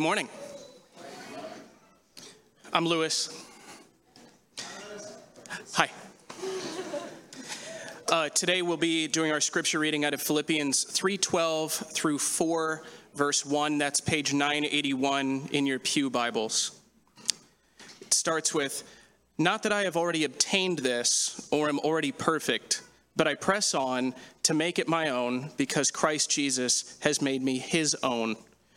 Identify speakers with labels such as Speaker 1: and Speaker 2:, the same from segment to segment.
Speaker 1: Good morning. I'm Lewis. Hi. Uh, today we'll be doing our scripture reading out of Philippians 3:12 through 4 verse 1. That's page 981 in your pew Bibles. It starts with, "Not that I have already obtained this or am already perfect, but I press on to make it my own because Christ Jesus has made me his own."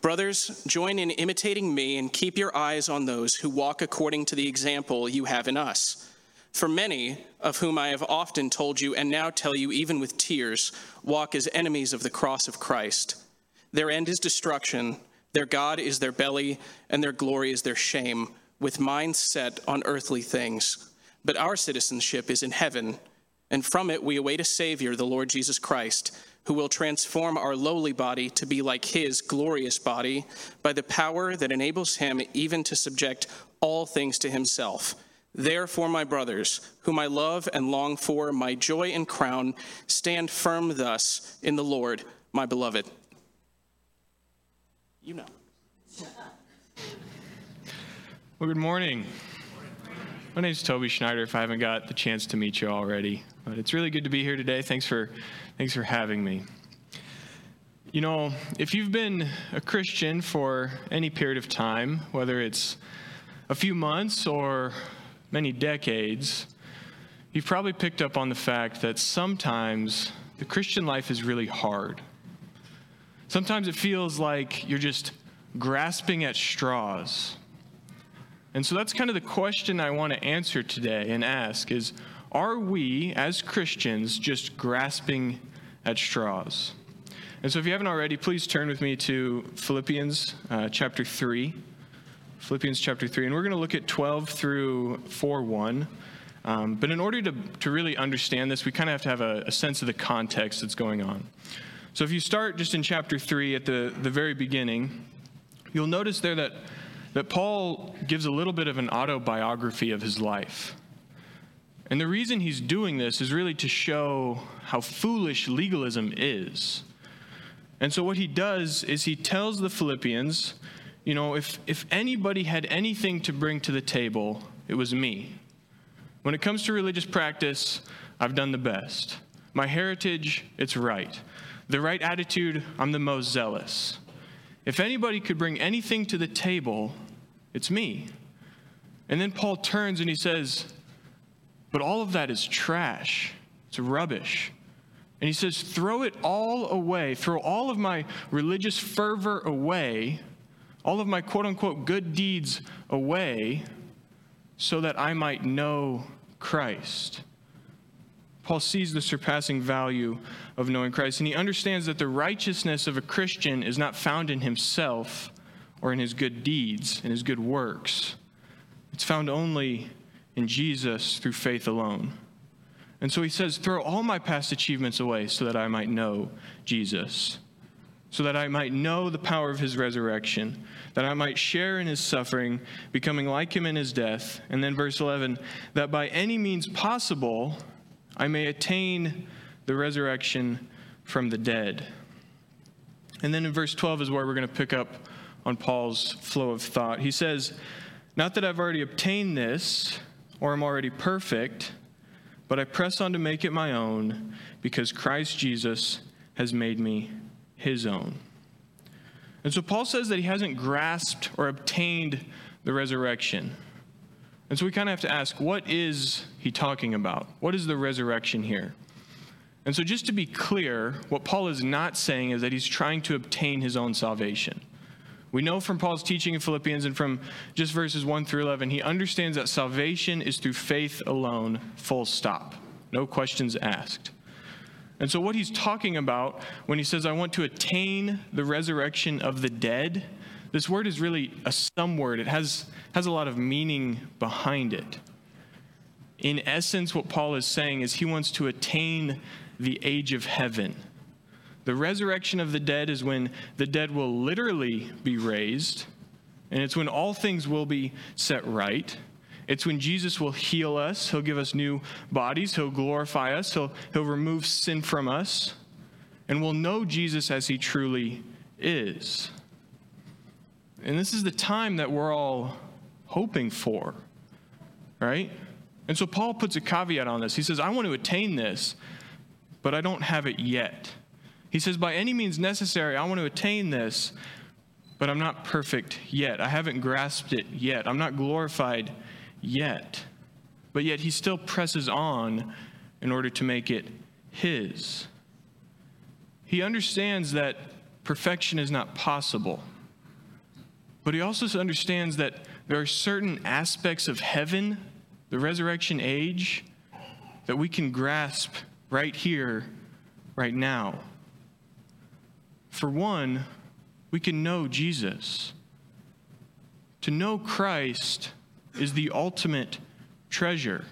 Speaker 1: Brothers, join in imitating me and keep your eyes on those who walk according to the example you have in us. For many, of whom I have often told you and now tell you even with tears, walk as enemies of the cross of Christ. Their end is destruction, their God is their belly, and their glory is their shame, with minds set on earthly things. But our citizenship is in heaven, and from it we await a Savior, the Lord Jesus Christ who will transform our lowly body to be like his glorious body by the power that enables him even to subject all things to himself. Therefore, my brothers, whom I love and long for, my joy and crown, stand firm thus in the Lord, my beloved. You know.
Speaker 2: Well, good morning. My name is Toby Schneider, if I haven't got the chance to meet you already. But it's really good to be here today. Thanks for Thanks for having me. You know, if you've been a Christian for any period of time, whether it's a few months or many decades, you've probably picked up on the fact that sometimes the Christian life is really hard. Sometimes it feels like you're just grasping at straws. And so that's kind of the question I want to answer today and ask is are we as Christians just grasping at straws. And so, if you haven't already, please turn with me to Philippians uh, chapter 3. Philippians chapter 3. And we're going to look at 12 through 4 1. Um, but in order to, to really understand this, we kind of have to have a, a sense of the context that's going on. So, if you start just in chapter 3 at the, the very beginning, you'll notice there that, that Paul gives a little bit of an autobiography of his life. And the reason he's doing this is really to show how foolish legalism is. And so what he does is he tells the Philippians, you know, if, if anybody had anything to bring to the table, it was me. When it comes to religious practice, I've done the best. My heritage, it's right. The right attitude, I'm the most zealous. If anybody could bring anything to the table, it's me. And then Paul turns and he says, but all of that is trash, it's rubbish. And he says, throw it all away, throw all of my religious fervor away, all of my quote unquote good deeds away, so that I might know Christ. Paul sees the surpassing value of knowing Christ, and he understands that the righteousness of a Christian is not found in himself or in his good deeds, in his good works. It's found only in Jesus through faith alone. And so he says, Throw all my past achievements away so that I might know Jesus, so that I might know the power of his resurrection, that I might share in his suffering, becoming like him in his death. And then verse 11, that by any means possible I may attain the resurrection from the dead. And then in verse 12 is where we're going to pick up on Paul's flow of thought. He says, Not that I've already obtained this or am already perfect, but I press on to make it my own because Christ Jesus has made me his own. And so Paul says that he hasn't grasped or obtained the resurrection. And so we kind of have to ask, what is he talking about? What is the resurrection here? And so, just to be clear, what Paul is not saying is that he's trying to obtain his own salvation. We know from Paul's teaching in Philippians and from just verses 1 through 11, he understands that salvation is through faith alone, full stop. No questions asked. And so, what he's talking about when he says, I want to attain the resurrection of the dead, this word is really a some word. It has, has a lot of meaning behind it. In essence, what Paul is saying is he wants to attain the age of heaven. The resurrection of the dead is when the dead will literally be raised, and it's when all things will be set right. It's when Jesus will heal us, He'll give us new bodies, He'll glorify us, He'll, he'll remove sin from us, and we'll know Jesus as He truly is. And this is the time that we're all hoping for, right? And so Paul puts a caveat on this. He says, I want to attain this, but I don't have it yet. He says, by any means necessary, I want to attain this, but I'm not perfect yet. I haven't grasped it yet. I'm not glorified yet. But yet he still presses on in order to make it his. He understands that perfection is not possible. But he also understands that there are certain aspects of heaven, the resurrection age, that we can grasp right here, right now. For one, we can know Jesus. To know Christ is the ultimate treasure.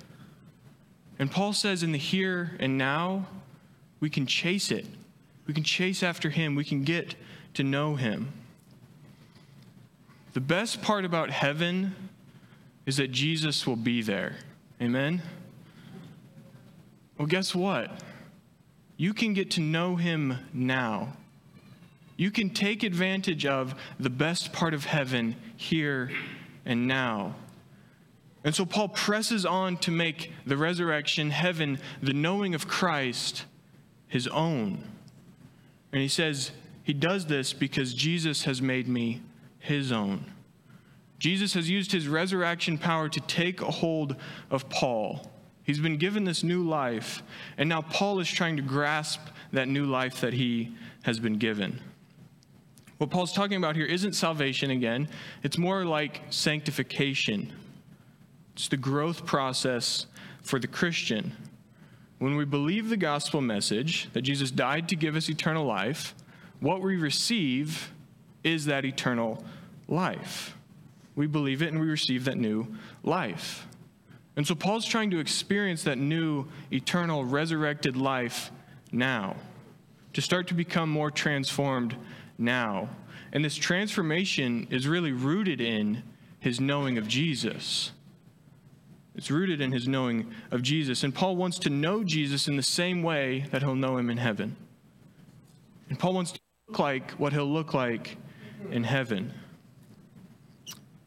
Speaker 2: And Paul says in the here and now, we can chase it. We can chase after him. We can get to know him. The best part about heaven is that Jesus will be there. Amen? Well, guess what? You can get to know him now. You can take advantage of the best part of heaven here and now. And so Paul presses on to make the resurrection, heaven, the knowing of Christ, his own. And he says he does this because Jesus has made me his own. Jesus has used his resurrection power to take a hold of Paul. He's been given this new life, and now Paul is trying to grasp that new life that he has been given. What Paul's talking about here isn't salvation again, it's more like sanctification. It's the growth process for the Christian. When we believe the gospel message that Jesus died to give us eternal life, what we receive is that eternal life. We believe it and we receive that new life. And so Paul's trying to experience that new, eternal, resurrected life now, to start to become more transformed now. And this transformation is really rooted in his knowing of Jesus. It's rooted in his knowing of Jesus. And Paul wants to know Jesus in the same way that he'll know him in heaven. And Paul wants to look like what he'll look like in heaven.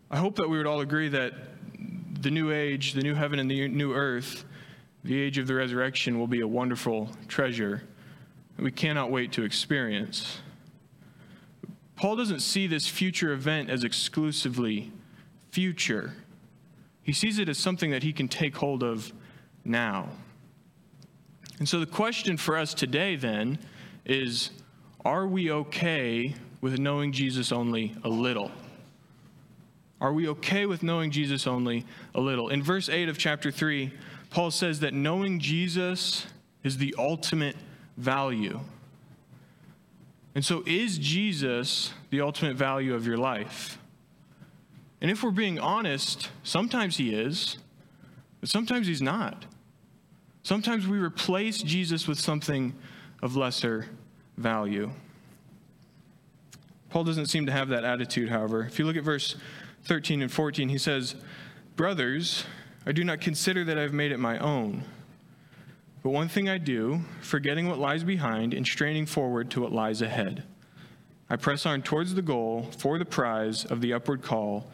Speaker 2: I hope that we would all agree that the new age, the new heaven and the new earth, the age of the resurrection will be a wonderful treasure we cannot wait to experience. Paul doesn't see this future event as exclusively future. He sees it as something that he can take hold of now. And so the question for us today then is are we okay with knowing Jesus only a little? Are we okay with knowing Jesus only a little? In verse 8 of chapter 3, Paul says that knowing Jesus is the ultimate value. And so, is Jesus the ultimate value of your life? And if we're being honest, sometimes he is, but sometimes he's not. Sometimes we replace Jesus with something of lesser value. Paul doesn't seem to have that attitude, however. If you look at verse 13 and 14, he says, Brothers, I do not consider that I've made it my own. But one thing I do, forgetting what lies behind and straining forward to what lies ahead. I press on towards the goal for the prize of the upward call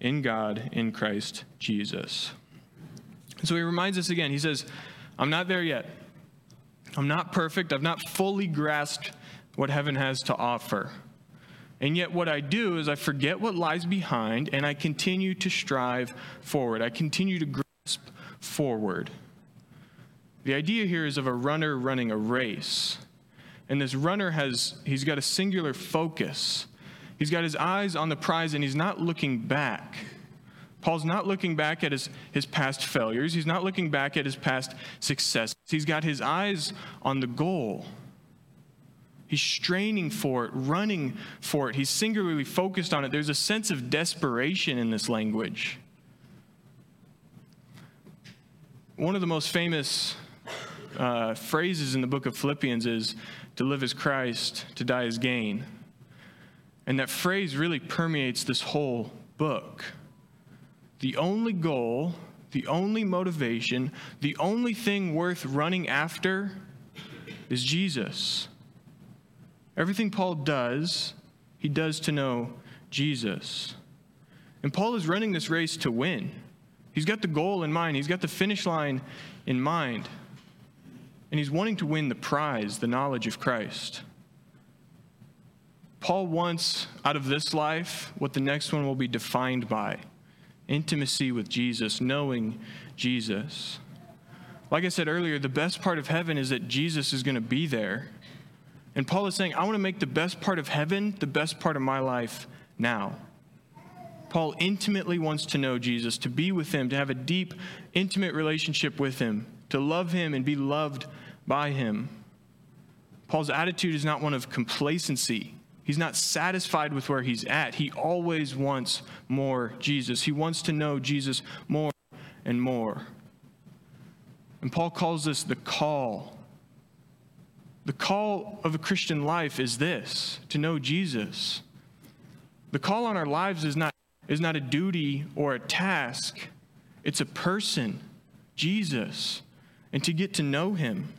Speaker 2: in God in Christ Jesus. And so he reminds us again. He says, I'm not there yet. I'm not perfect. I've not fully grasped what heaven has to offer. And yet, what I do is I forget what lies behind and I continue to strive forward. I continue to grasp forward. The idea here is of a runner running a race. And this runner has, he's got a singular focus. He's got his eyes on the prize and he's not looking back. Paul's not looking back at his, his past failures. He's not looking back at his past successes. He's got his eyes on the goal. He's straining for it, running for it. He's singularly focused on it. There's a sense of desperation in this language. One of the most famous uh, phrases in the book of Philippians is to live as Christ, to die as gain. And that phrase really permeates this whole book. The only goal, the only motivation, the only thing worth running after is Jesus. Everything Paul does, he does to know Jesus. And Paul is running this race to win. He's got the goal in mind, he's got the finish line in mind. And he's wanting to win the prize, the knowledge of Christ. Paul wants out of this life what the next one will be defined by intimacy with Jesus, knowing Jesus. Like I said earlier, the best part of heaven is that Jesus is going to be there. And Paul is saying, I want to make the best part of heaven the best part of my life now. Paul intimately wants to know Jesus, to be with him, to have a deep, intimate relationship with him, to love him and be loved by him. Paul's attitude is not one of complacency He's not satisfied with where he's at. He always wants more Jesus. He wants to know Jesus more and more. And Paul calls this the call. The call of a Christian life is this to know Jesus. The call on our lives is not, is not a duty or a task, it's a person, Jesus, and to get to know him.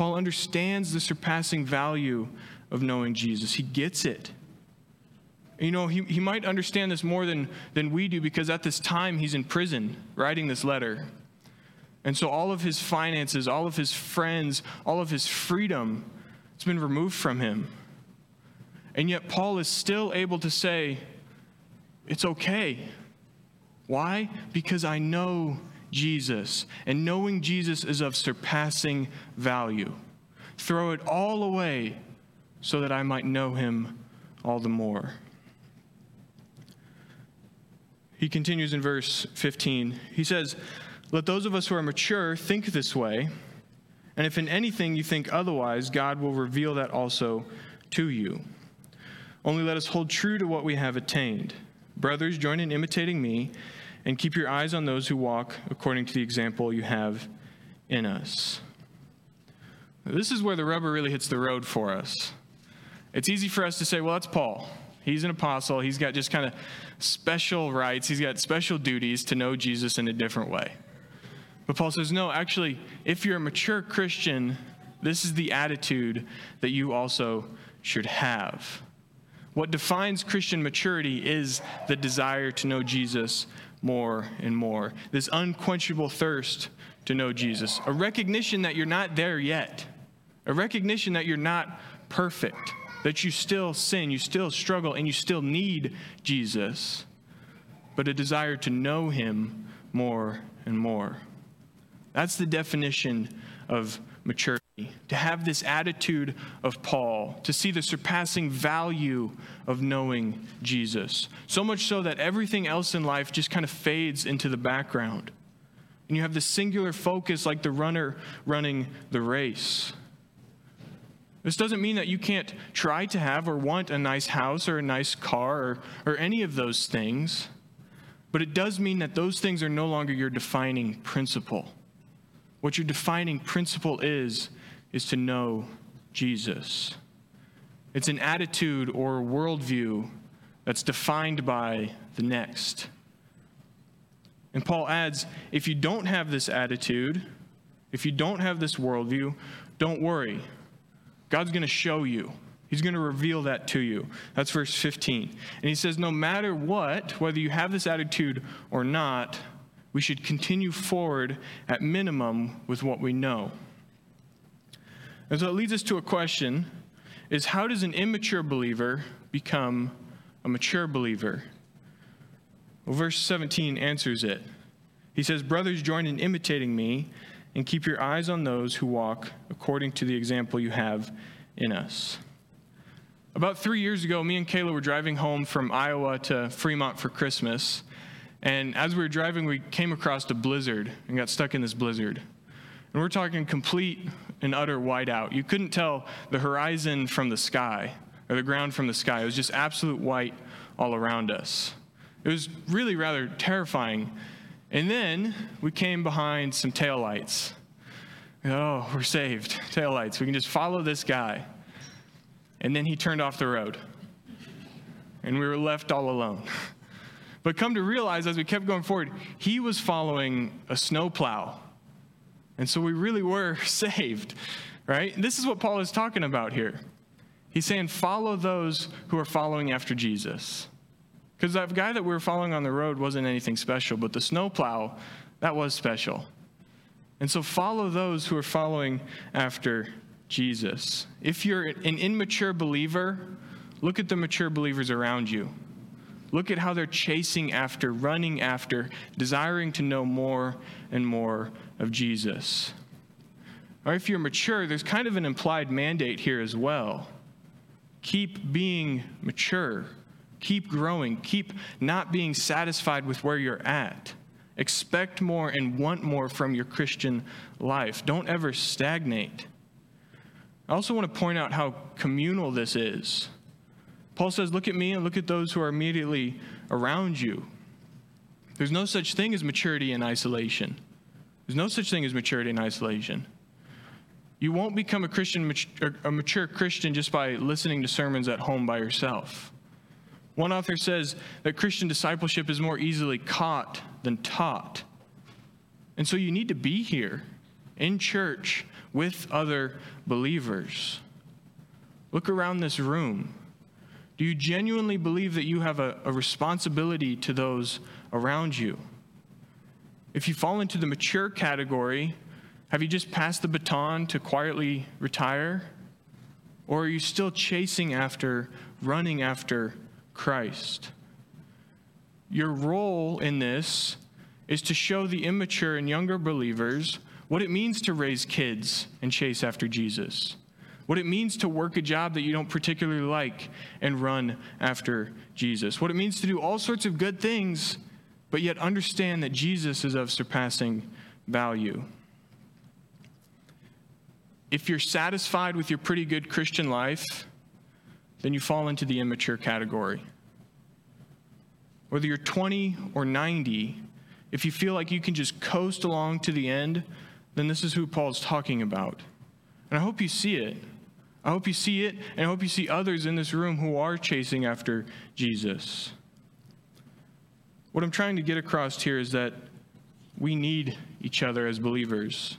Speaker 2: Paul understands the surpassing value of knowing Jesus. He gets it. You know, he, he might understand this more than, than we do because at this time he's in prison writing this letter. And so all of his finances, all of his friends, all of his freedom, it's been removed from him. And yet Paul is still able to say, it's okay. Why? Because I know Jesus, and knowing Jesus is of surpassing value. Throw it all away so that I might know him all the more. He continues in verse 15. He says, Let those of us who are mature think this way, and if in anything you think otherwise, God will reveal that also to you. Only let us hold true to what we have attained. Brothers, join in imitating me, and keep your eyes on those who walk according to the example you have in us. This is where the rubber really hits the road for us. It's easy for us to say, well, that's Paul. He's an apostle. He's got just kind of special rights. He's got special duties to know Jesus in a different way. But Paul says, no, actually, if you're a mature Christian, this is the attitude that you also should have. What defines Christian maturity is the desire to know Jesus more and more, this unquenchable thirst to know Jesus, a recognition that you're not there yet, a recognition that you're not perfect. That you still sin, you still struggle, and you still need Jesus, but a desire to know Him more and more. That's the definition of maturity. To have this attitude of Paul, to see the surpassing value of knowing Jesus. So much so that everything else in life just kind of fades into the background. And you have this singular focus like the runner running the race. This doesn't mean that you can't try to have or want a nice house or a nice car or, or any of those things, but it does mean that those things are no longer your defining principle. What your defining principle is, is to know Jesus. It's an attitude or worldview that's defined by the next. And Paul adds if you don't have this attitude, if you don't have this worldview, don't worry God's going to show you. He's going to reveal that to you. That's verse 15. And he says, no matter what, whether you have this attitude or not, we should continue forward at minimum with what we know. And so it leads us to a question is how does an immature believer become a mature believer? Well, verse 17 answers it. He says, Brothers, join in imitating me and keep your eyes on those who walk according to the example you have in us. About three years ago, me and Kayla were driving home from Iowa to Fremont for Christmas. And as we were driving, we came across a blizzard and got stuck in this blizzard. And we're talking complete an utter whiteout. You couldn't tell the horizon from the sky or the ground from the sky. It was just absolute white all around us. It was really rather terrifying. And then we came behind some taillights. Oh, we're saved. Taillights. We can just follow this guy. And then he turned off the road. And we were left all alone. But come to realize as we kept going forward, he was following a snowplow. And so we really were saved, right? This is what Paul is talking about here. He's saying, follow those who are following after Jesus. Because that guy that we were following on the road wasn't anything special, but the snowplow, that was special. And so follow those who are following after Jesus. If you're an immature believer, look at the mature believers around you. Look at how they're chasing after, running after, desiring to know more and more of Jesus. Or if you're mature, there's kind of an implied mandate here as well. Keep being mature, keep growing, keep not being satisfied with where you're at. Expect more and want more from your Christian life. Don't ever stagnate. I also want to point out how communal this is. Paul says, Look at me and look at those who are immediately around you. There's no such thing as maturity in isolation. There's no such thing as maturity in isolation. You won't become a Christian, er, a mature Christian just by listening to sermons at home by yourself. One author says that Christian discipleship is more easily caught than taught. And so you need to be here in church with other believers. Look around this room. Do you genuinely believe that you have a, a, responsibility to those around you? If you fall into the mature category, have you just passed the baton to quietly retire? Or are you still chasing after, running after Christ? Your role in this is to show the immature and younger believers what it means to raise kids and chase after Jesus what it means to work a job that you don't particularly like and run after Jesus, what it means to do all sorts of good things, but yet understand that Jesus is of surpassing value. If you're satisfied with your pretty good Christian life, then you fall into the immature category. Whether you're 20 or 90, if you feel like you can just coast along to the end, then this is who Paul's talking about. And I hope you see it. I hope you see it, and I hope you see others in this room who are chasing after Jesus. What I'm trying to get across here is that we need each other as believers.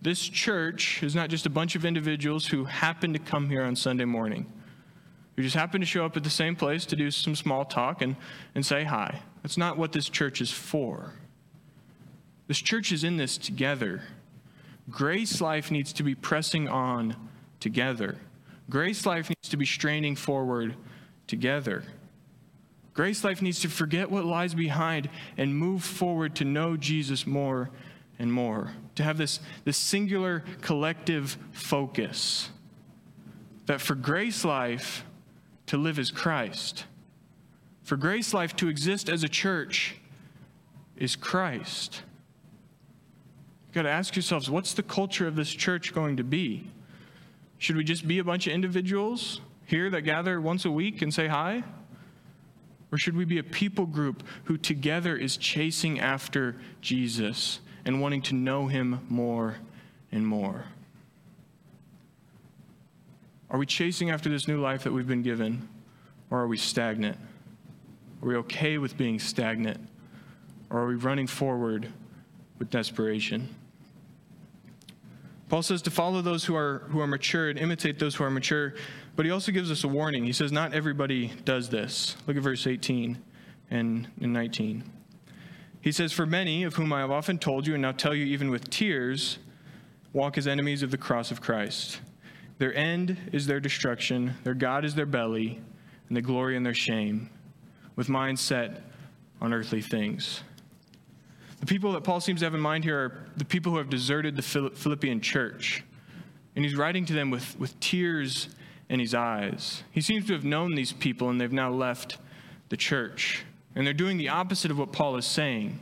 Speaker 2: This church is not just a bunch of individuals who happen to come here on Sunday morning, who just happen to show up at the same place to do some small talk and, and say hi. That's not what this church is for. This church is in this together. Grace Life needs to be pressing on together. Grace life needs to be straining forward together. Grace life needs to forget what lies behind and move forward to know Jesus more and more. To have this, this singular collective focus. That for grace life, to live as Christ. For grace life to exist as a church is Christ. You've got to ask yourselves what's the culture of this church going to be? Should we just be a bunch of individuals here that gather once a week and say hi? Or should we be a people group who together is chasing after Jesus and wanting to know him more and more? Are we chasing after this new life that we've been given, or are we stagnant? Are we okay with being stagnant, or are we running forward with desperation? Paul says to follow those who are, who are mature and imitate those who are mature, but he also gives us a warning. He says, Not everybody does this. Look at verse 18 and, and 19. He says, For many, of whom I have often told you, and now tell you even with tears, walk as enemies of the cross of Christ. Their end is their destruction, their God is their belly, and the glory in their shame, with minds set on earthly things. The people that Paul seems to have in mind here are the people who have deserted the Philippian church. And he's writing to them with, with tears in his eyes. He seems to have known these people, and they've now left the church. And they're doing the opposite of what Paul is saying.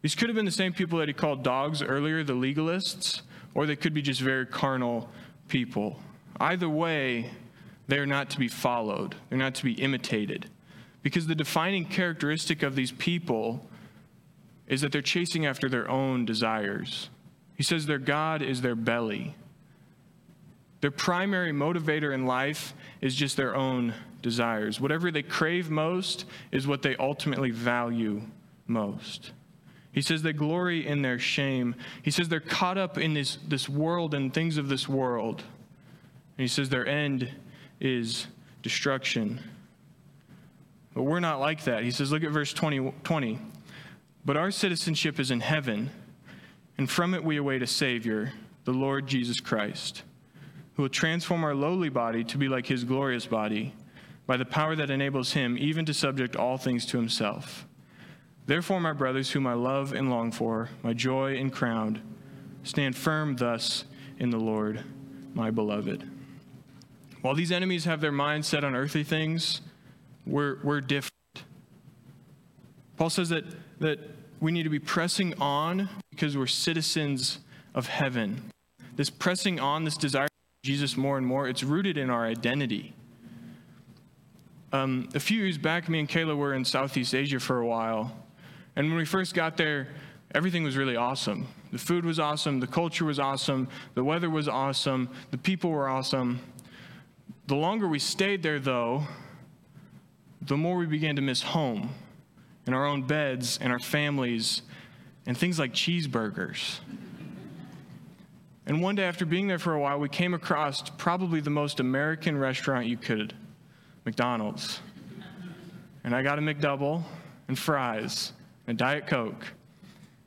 Speaker 2: These could have been the same people that he called dogs earlier, the legalists, or they could be just very carnal people. Either way, they're not to be followed, they're not to be imitated. Because the defining characteristic of these people is that they're chasing after their own desires. He says their God is their belly. Their primary motivator in life is just their own desires. Whatever they crave most is what they ultimately value most. He says they glory in their shame. He says they're caught up in this, this world and things of this world. And he says their end is destruction. But we're not like that. He says, look at verse 20. 20. But our citizenship is in heaven, and from it we await a Savior, the Lord Jesus Christ, who will transform our lowly body to be like his glorious body by the power that enables him even to subject all things to himself. Therefore, my brothers, whom I love and long for, my joy and crown, stand firm thus in the Lord, my beloved. While these enemies have their minds set on earthly things, we're, we're different. Paul says that, that we need to be pressing on because we're citizens of heaven. This pressing on, this desire Jesus more and more, it's rooted in our identity. Um, a few years back, me and Kayla were in Southeast Asia for a while. And when we first got there, everything was really awesome. The food was awesome, the culture was awesome, the weather was awesome, the people were awesome. The longer we stayed there, though, the more we began to miss home and our own beds and our families and things like cheeseburgers. And one day, after being there for a while, we came across probably the most American restaurant you could McDonald's. And I got a McDouble and fries and Diet Coke.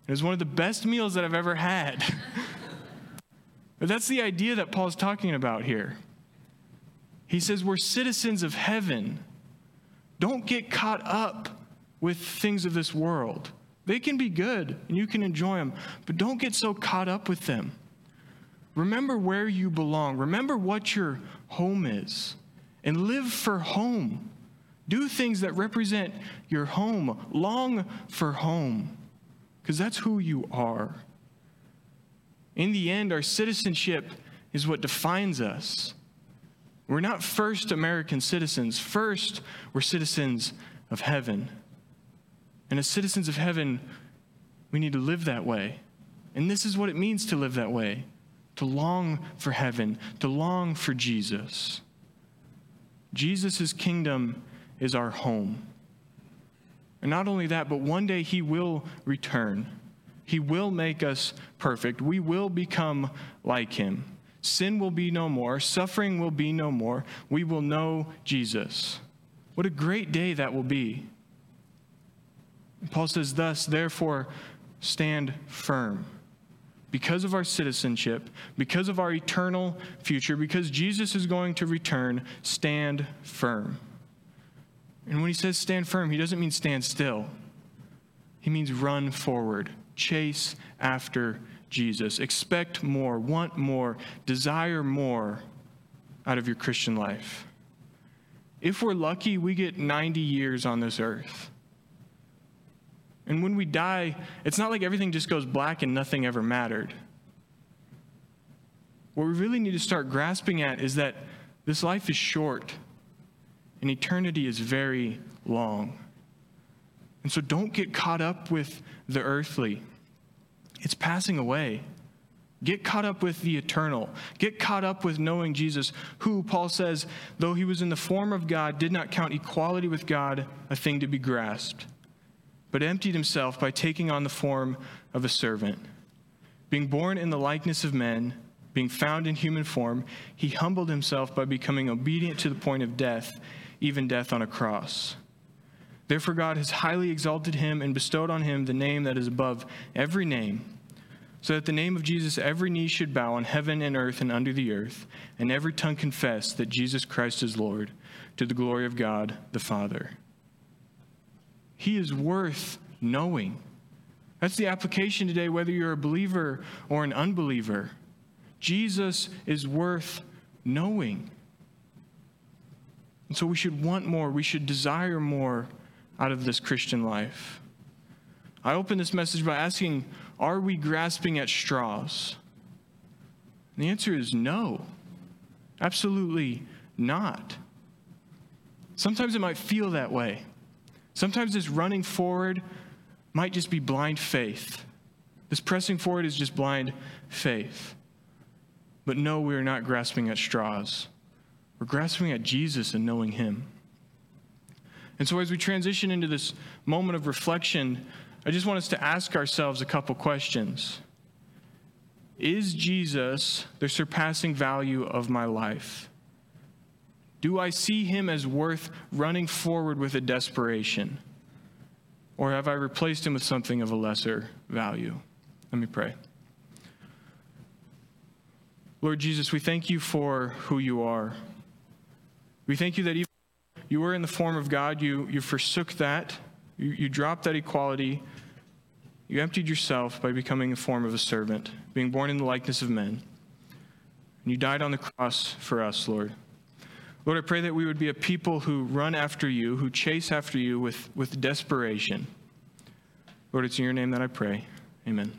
Speaker 2: It was one of the best meals that I've ever had. but that's the idea that Paul's talking about here. He says, We're citizens of heaven. Don't get caught up with things of this world. They can be good and you can enjoy them, but don't get so caught up with them. Remember where you belong. Remember what your home is and live for home. Do things that represent your home. Long for home because that's who you are. In the end, our citizenship is what defines us. We're not first American citizens. First, we're citizens of heaven. And as citizens of heaven, we need to live that way. And this is what it means to live that way to long for heaven, to long for Jesus. Jesus' kingdom is our home. And not only that, but one day he will return. He will make us perfect. We will become like him. Sin will be no more. Suffering will be no more. We will know Jesus. What a great day that will be. Paul says, Thus, therefore, stand firm. Because of our citizenship, because of our eternal future, because Jesus is going to return, stand firm. And when he says stand firm, he doesn't mean stand still, he means run forward, chase after Jesus. Expect more, want more, desire more out of your Christian life. If we're lucky, we get 90 years on this earth. And when we die, it's not like everything just goes black and nothing ever mattered. What we really need to start grasping at is that this life is short and eternity is very long. And so don't get caught up with the earthly, it's passing away. Get caught up with the eternal. Get caught up with knowing Jesus, who, Paul says, though he was in the form of God, did not count equality with God a thing to be grasped but emptied himself by taking on the form of a servant. Being born in the likeness of men, being found in human form, he humbled himself by becoming obedient to the point of death, even death on a cross. Therefore, God has highly exalted him and bestowed on him the name that is above every name, so that the name of Jesus every knee should bow on heaven and earth and under the earth, and every tongue confess that Jesus Christ is Lord, to the glory of God the Father. He is worth knowing. That's the application today, whether you're a believer or an unbeliever. Jesus is worth knowing. And so we should want more, we should desire more out of this Christian life. I open this message by asking, Are we grasping at straws? And the answer is no, absolutely not. Sometimes it might feel that way. Sometimes this running forward might just be blind faith. This pressing forward is just blind faith. But no, we are not grasping at straws. We're grasping at Jesus and knowing Him. And so, as we transition into this moment of reflection, I just want us to ask ourselves a couple questions. Is Jesus the surpassing value of my life? Do I see him as worth running forward with a desperation? Or have I replaced him with something of a lesser value? Let me pray. Lord Jesus, we thank you for who you are. We thank you that even you were in the form of God, you, you forsook that, you, you dropped that equality, you emptied yourself by becoming a form of a servant, being born in the likeness of men. And you died on the cross for us, Lord. Lord, I pray that we would be a people who run after you, who chase after you with, with desperation. Lord, it's in your name that I pray. Amen.